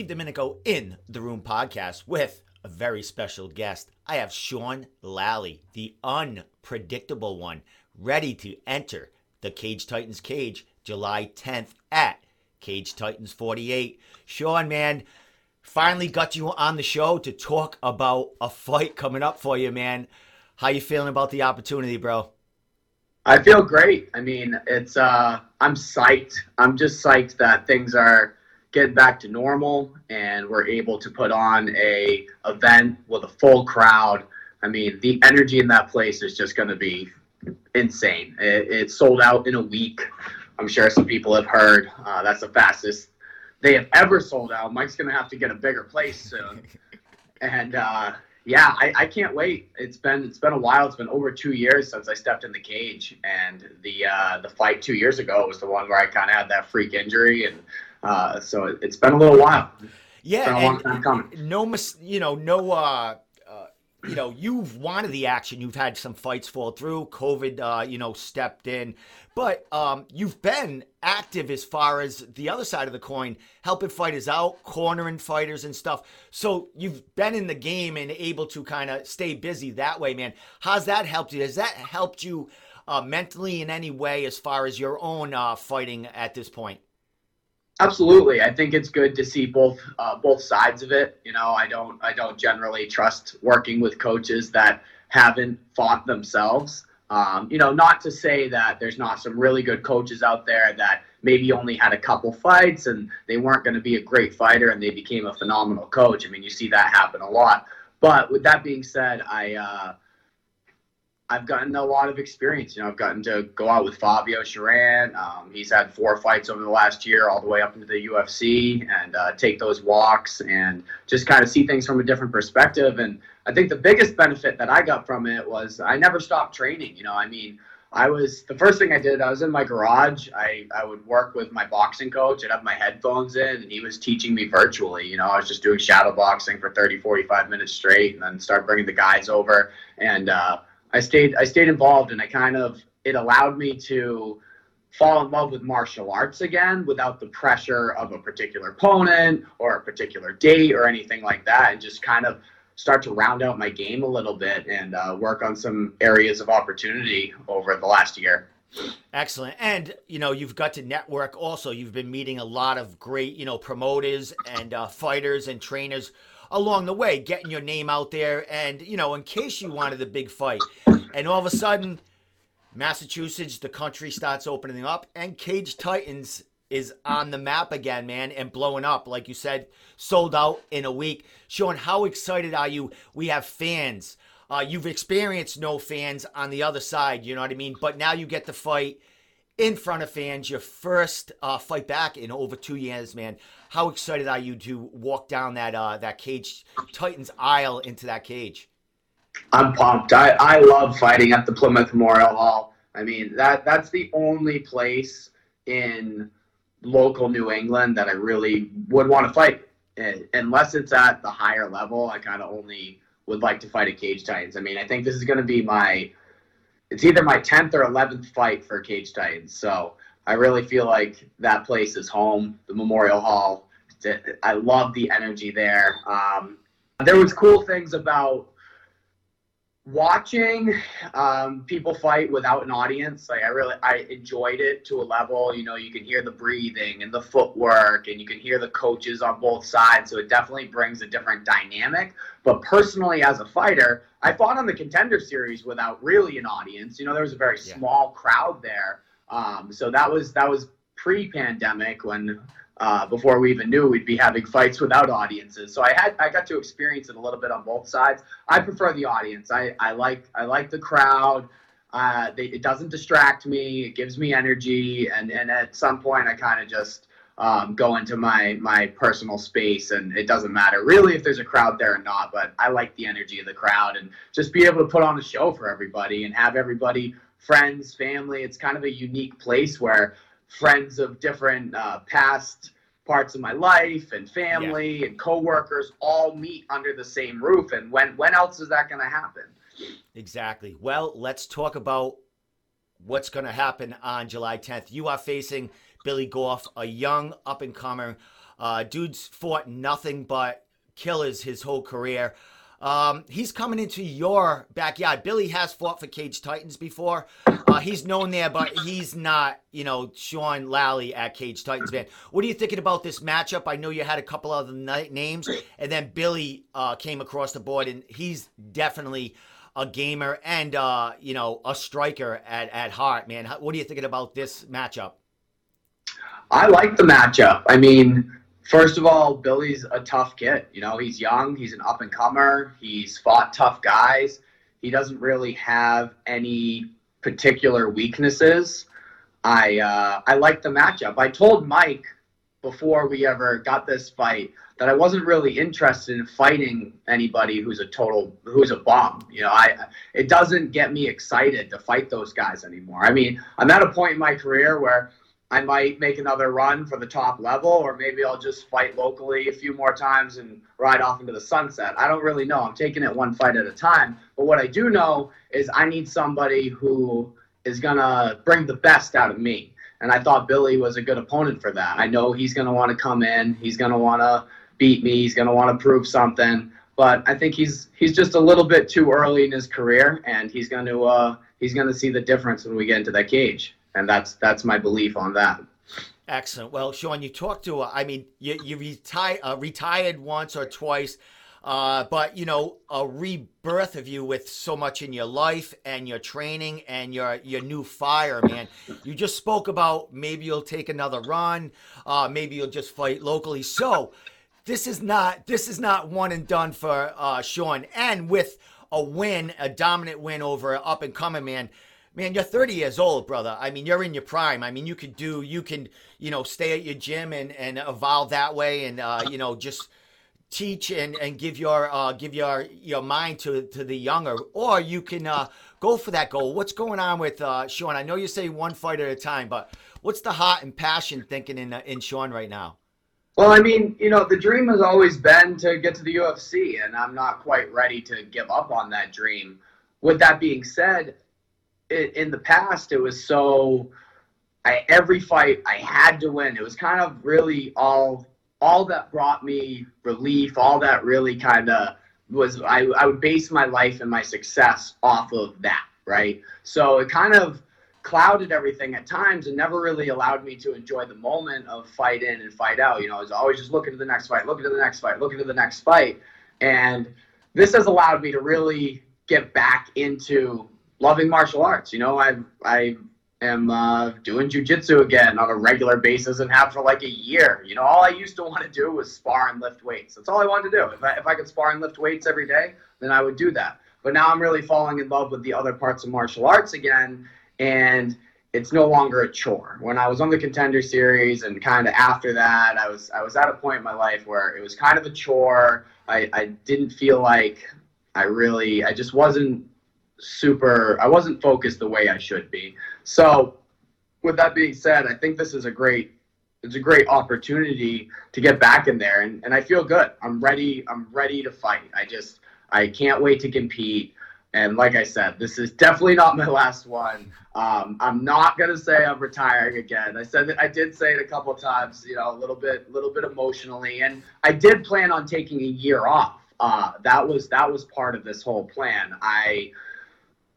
Steve Domenico in the Room podcast with a very special guest. I have Sean Lally, the unpredictable one, ready to enter the Cage Titans cage July 10th at Cage Titans 48. Sean, man, finally got you on the show to talk about a fight coming up for you, man. How you feeling about the opportunity, bro? I feel great. I mean, it's uh I'm psyched. I'm just psyched that things are getting back to normal and we're able to put on a event with a full crowd. I mean, the energy in that place is just going to be insane. It, it, sold out in a week. I'm sure some people have heard. Uh, that's the fastest they have ever sold out. Mike's going to have to get a bigger place soon. and uh, yeah, I, I, can't wait. It's been it's been a while. It's been over two years since I stepped in the cage, and the uh, the fight two years ago was the one where I kind of had that freak injury, and uh, so it, has been a little while. Yeah, and no, mis- you know, no, uh, uh, you know, you've wanted the action. You've had some fights fall through. COVID, uh, you know, stepped in, but um, you've been active as far as the other side of the coin, helping fighters out, cornering fighters and stuff. So you've been in the game and able to kind of stay busy that way, man. How's that helped you? Has that helped you uh, mentally in any way as far as your own uh, fighting at this point? Absolutely, I think it's good to see both uh, both sides of it. You know, I don't I don't generally trust working with coaches that haven't fought themselves. Um, you know, not to say that there's not some really good coaches out there that maybe only had a couple fights and they weren't going to be a great fighter and they became a phenomenal coach. I mean, you see that happen a lot. But with that being said, I uh, I've gotten a lot of experience. You know, I've gotten to go out with Fabio Cherant. Um, he's had four fights over the last year, all the way up into the UFC, and uh, take those walks and just kind of see things from a different perspective. And I think the biggest benefit that I got from it was I never stopped training. You know, I mean, I was the first thing I did. I was in my garage. I I would work with my boxing coach. I'd have my headphones in, and he was teaching me virtually. You know, I was just doing shadow boxing for 30, 45 minutes straight, and then start bringing the guys over and. Uh, I stayed I stayed involved and I kind of it allowed me to fall in love with martial arts again without the pressure of a particular opponent or a particular date or anything like that and just kind of start to round out my game a little bit and uh, work on some areas of opportunity over the last year. Excellent. And, you know, you've got to network also. You've been meeting a lot of great, you know, promoters and uh, fighters and trainers along the way, getting your name out there, and you know, in case you wanted a big fight, and all of a sudden, Massachusetts, the country starts opening up, and Cage Titans is on the map again, man, and blowing up. Like you said, sold out in a week. Sean, how excited are you? We have fans. Uh, you've experienced no fans on the other side, you know what I mean? But now you get to fight in front of fans, your first uh, fight back in over two years, man. How excited are you to walk down that uh, that cage, Titans aisle into that cage? I'm pumped. I, I love fighting at the Plymouth Memorial Hall. I mean that that's the only place in local New England that I really would want to fight. And, unless it's at the higher level, I kind of only would like to fight at Cage Titans. I mean, I think this is going to be my it's either my 10th or 11th fight for Cage Titans. So I really feel like that place is home, the Memorial Hall. I love the energy there. Um, there was cool things about watching um, people fight without an audience like i really i enjoyed it to a level you know you can hear the breathing and the footwork and you can hear the coaches on both sides so it definitely brings a different dynamic but personally as a fighter i fought on the contender series without really an audience you know there was a very yeah. small crowd there um, so that was that was pre-pandemic when uh, before we even knew we'd be having fights without audiences. So I had I got to experience it a little bit on both sides. I prefer the audience. I, I like I like the crowd. Uh, they, it doesn't distract me. It gives me energy, and and at some point I kind of just um, go into my my personal space, and it doesn't matter really if there's a crowd there or not. But I like the energy of the crowd, and just be able to put on a show for everybody and have everybody friends, family. It's kind of a unique place where friends of different uh, past parts of my life and family yeah. and coworkers all meet under the same roof. And when when else is that going to happen? Exactly. Well, let's talk about what's going to happen on July 10th. You are facing Billy Goff, a young up and comer. Uh, dude's fought nothing but killers his whole career. Um, he's coming into your backyard. Billy has fought for Cage Titans before. Uh, he's known there, but he's not, you know, Sean Lally at Cage Titans, man. What are you thinking about this matchup? I know you had a couple other names, and then Billy uh, came across the board, and he's definitely a gamer and, uh, you know, a striker at, at heart, man. What are you thinking about this matchup? I like the matchup. I mean, First of all, Billy's a tough kid. You know, he's young, he's an up and comer, he's fought tough guys. He doesn't really have any particular weaknesses. I uh, I like the matchup. I told Mike before we ever got this fight that I wasn't really interested in fighting anybody who's a total who's a bum. You know, I it doesn't get me excited to fight those guys anymore. I mean, I'm at a point in my career where I might make another run for the top level, or maybe I'll just fight locally a few more times and ride off into the sunset. I don't really know. I'm taking it one fight at a time. But what I do know is I need somebody who is going to bring the best out of me. And I thought Billy was a good opponent for that. I know he's going to want to come in, he's going to want to beat me, he's going to want to prove something. But I think he's he's just a little bit too early in his career, and he's going to uh, he's going to see the difference when we get into that cage and that's that's my belief on that. Excellent. Well, Sean, you talked to, uh, I mean, you, you retired, uh, retired once or twice, uh, but, you know, a rebirth of you with so much in your life and your training and your, your new fire, man. You just spoke about maybe you'll take another run, uh, maybe you'll just fight locally. So this is not, this is not one and done for uh, Sean. And with a win, a dominant win over an up and coming man, man, you're 30 years old, brother. I mean, you're in your prime. I mean, you could do, you can, you know, stay at your gym and and evolve that way, and uh, you know, just teach and and give your uh, give your your mind to to the younger, or you can uh, go for that goal. What's going on with uh, Sean? I know you say one fight at a time, but what's the heart and passion thinking in uh, in Sean right now? Well, I mean, you know, the dream has always been to get to the UFC, and I'm not quite ready to give up on that dream. With that being said, in the past, it was so. I, every fight I had to win. It was kind of really all all that brought me relief. All that really kind of was. I, I would base my life and my success off of that, right? So it kind of clouded everything at times and never really allowed me to enjoy the moment of fight in and fight out. You know, I was always just looking to the next fight, looking to the next fight, looking to the next fight. And this has allowed me to really get back into loving martial arts. You know, I I am uh, doing jujitsu again on a regular basis and have for like a year. You know, all I used to want to do was spar and lift weights. That's all I wanted to do. If I, if I could spar and lift weights every day, then I would do that. But now I'm really falling in love with the other parts of martial arts again, and it's no longer a chore. When I was on the contender series and kind of after that, I was I was at a point in my life where it was kind of a chore. I, I didn't feel like I really I just wasn't super I wasn't focused the way I should be. So with that being said, I think this is a great it's a great opportunity to get back in there and, and I feel good. I'm ready I'm ready to fight. I just I can't wait to compete. And like I said, this is definitely not my last one. Um, I'm not gonna say I'm retiring again. I said that I did say it a couple times, you know, a little bit, little bit emotionally, and I did plan on taking a year off. Uh, that was that was part of this whole plan. I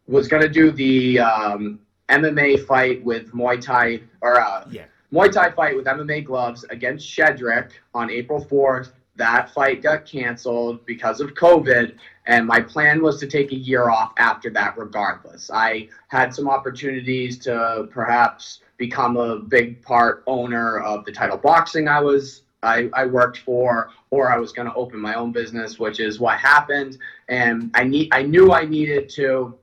was going to do the um, MMA fight with Muay Thai or uh, yeah. Muay Thai fight with MMA gloves against Shedrick on April 4th. That fight got canceled because of COVID, and my plan was to take a year off after that, regardless. I had some opportunities to perhaps become a big part owner of the title boxing I was I, I worked for, or I was going to open my own business, which is what happened. And I need I knew I needed to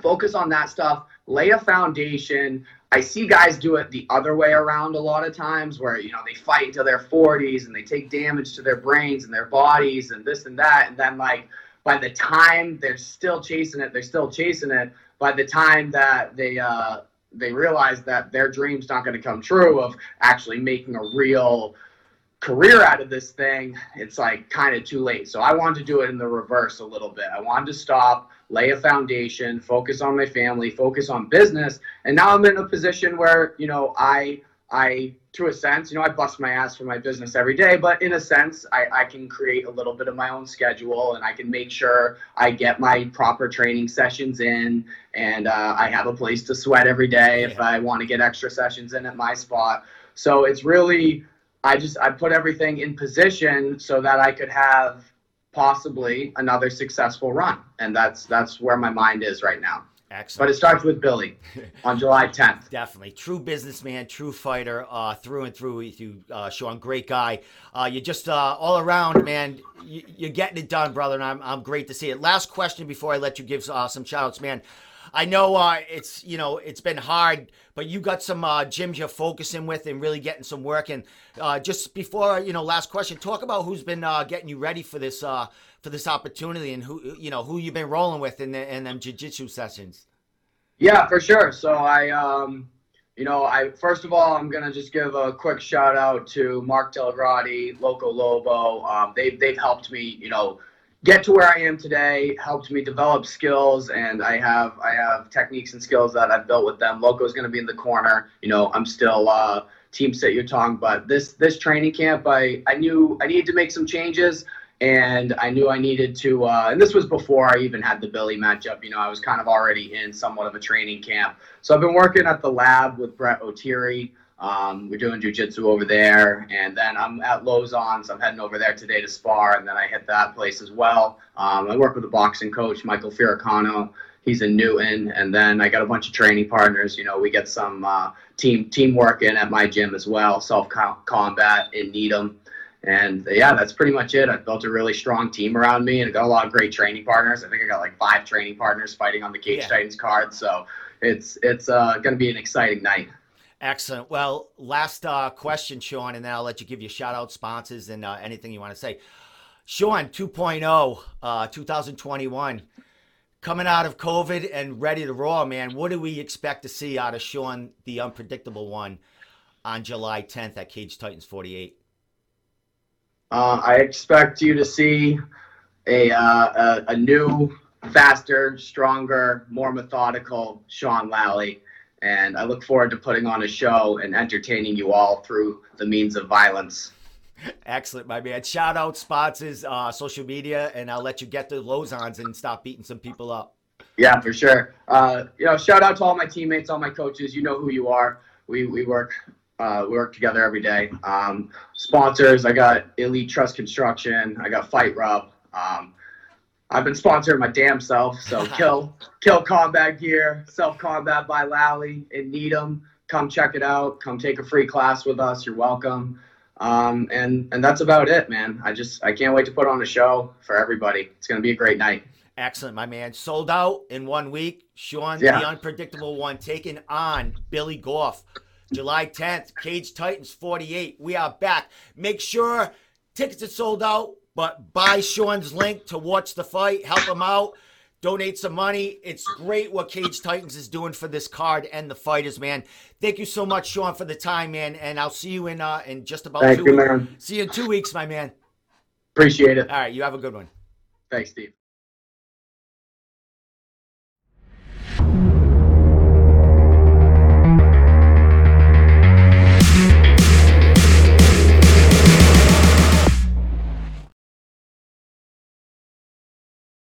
focus on that stuff, lay a foundation. I see guys do it the other way around a lot of times where, you know, they fight until their 40s and they take damage to their brains and their bodies and this and that. And then, like, by the time they're still chasing it, they're still chasing it. By the time that they, uh, they realize that their dream's not going to come true of actually making a real career out of this thing, it's like kind of too late. So I wanted to do it in the reverse a little bit. I wanted to stop, lay a foundation, focus on my family, focus on business. And now I'm in a position where, you know, I I, to a sense, you know, I bust my ass for my business every day, but in a sense, I, I can create a little bit of my own schedule and I can make sure I get my proper training sessions in and uh, I have a place to sweat every day if I want to get extra sessions in at my spot. So it's really, I just, I put everything in position so that I could have possibly another successful run. And that's, that's where my mind is right now. Excellent. But it starts with Billy on July 10th. Definitely. True businessman, true fighter, uh, through and through with you, uh, Sean. Great guy. Uh, you're just uh, all around, man. You, you're getting it done, brother, and I'm, I'm great to see it. Last question before I let you give uh, some shout outs, man. I know uh, it's you know it's been hard, but you got some uh, gyms you're focusing with and really getting some work. And uh, just before you know, last question, talk about who's been uh, getting you ready for this uh, for this opportunity and who you know who you've been rolling with in the, in them jiu-jitsu sessions. Yeah, for sure. So I, um, you know, I first of all, I'm gonna just give a quick shout out to Mark DellaGrotte, Loco Lobo. Um, they've they've helped me, you know, get to where I am today. Helped me develop skills, and I have I have techniques and skills that I've built with them. Loco's gonna be in the corner. You know, I'm still uh, team Sityodtong, but this this training camp, I I knew I needed to make some changes and I knew I needed to. Uh, and this was before I even had the Billy matchup. You know, I was kind of already in somewhat of a training camp. So I've been working at the lab with Brett O'Teary. Um, we're doing jujitsu over there, and then I'm at Lauzon's. I'm heading over there today to spar, and then I hit that place as well. Um, I work with a boxing coach, Michael Firicano. He's in Newton, and then I got a bunch of training partners. You know, we get some uh, team teamwork in at my gym as well. Self combat in Needham. And yeah, that's pretty much it. I've built a really strong team around me and I got a lot of great training partners. I think I got like five training partners fighting on the Cage Yeah. Titans card. So it's it's uh, going to be an exciting night. Excellent. Well, last uh, question, Sean, and then I'll let you give your shout out sponsors and uh, anything you want to say. Sean 2.0, uh, 2021, coming out of COVID and ready to roar, man. What do we expect to see out of Sean, the unpredictable one, on July 10th at Cage Titans 48? Uh, I expect you to see a, uh, a a new, faster, stronger, more methodical Sean Lally. And I look forward to putting on a show and entertaining you all through the means of violence. Excellent, my man. Shout out sponsors, uh, social media, and I'll let you get the Lauzons and stop beating some people up. Yeah, for sure. Uh, you know, shout out to all my teammates, all my coaches. You know who you are. We we work uh, we work together every day. Um, sponsors, I got Elite Trust Construction. I got Fight Rub. Um, I've been sponsoring my damn self. So kill kill combat gear, self combat by Lally in Needham. Come check it out. Come take a free class with us. You're welcome. Um, and and that's about it, man. I just I can't wait to put on a show for everybody. It's gonna be a great night. Excellent, my man. Sold out in one week. Sean, Yeah. the unpredictable one, taking on Billy Goff. July 10th, Cage Titans 48. We are back. Make sure tickets are sold out, but buy Sean's link to watch the fight. Help him out. Donate some money. It's great what Cage Titans is doing for this card and the fighters, man. Thank you so much, Sean, for the time, man. And I'll see you in uh in just about Thank two you, weeks. man. See you in two weeks, my man. Appreciate it. All right, you have a good one. Thanks, Steve.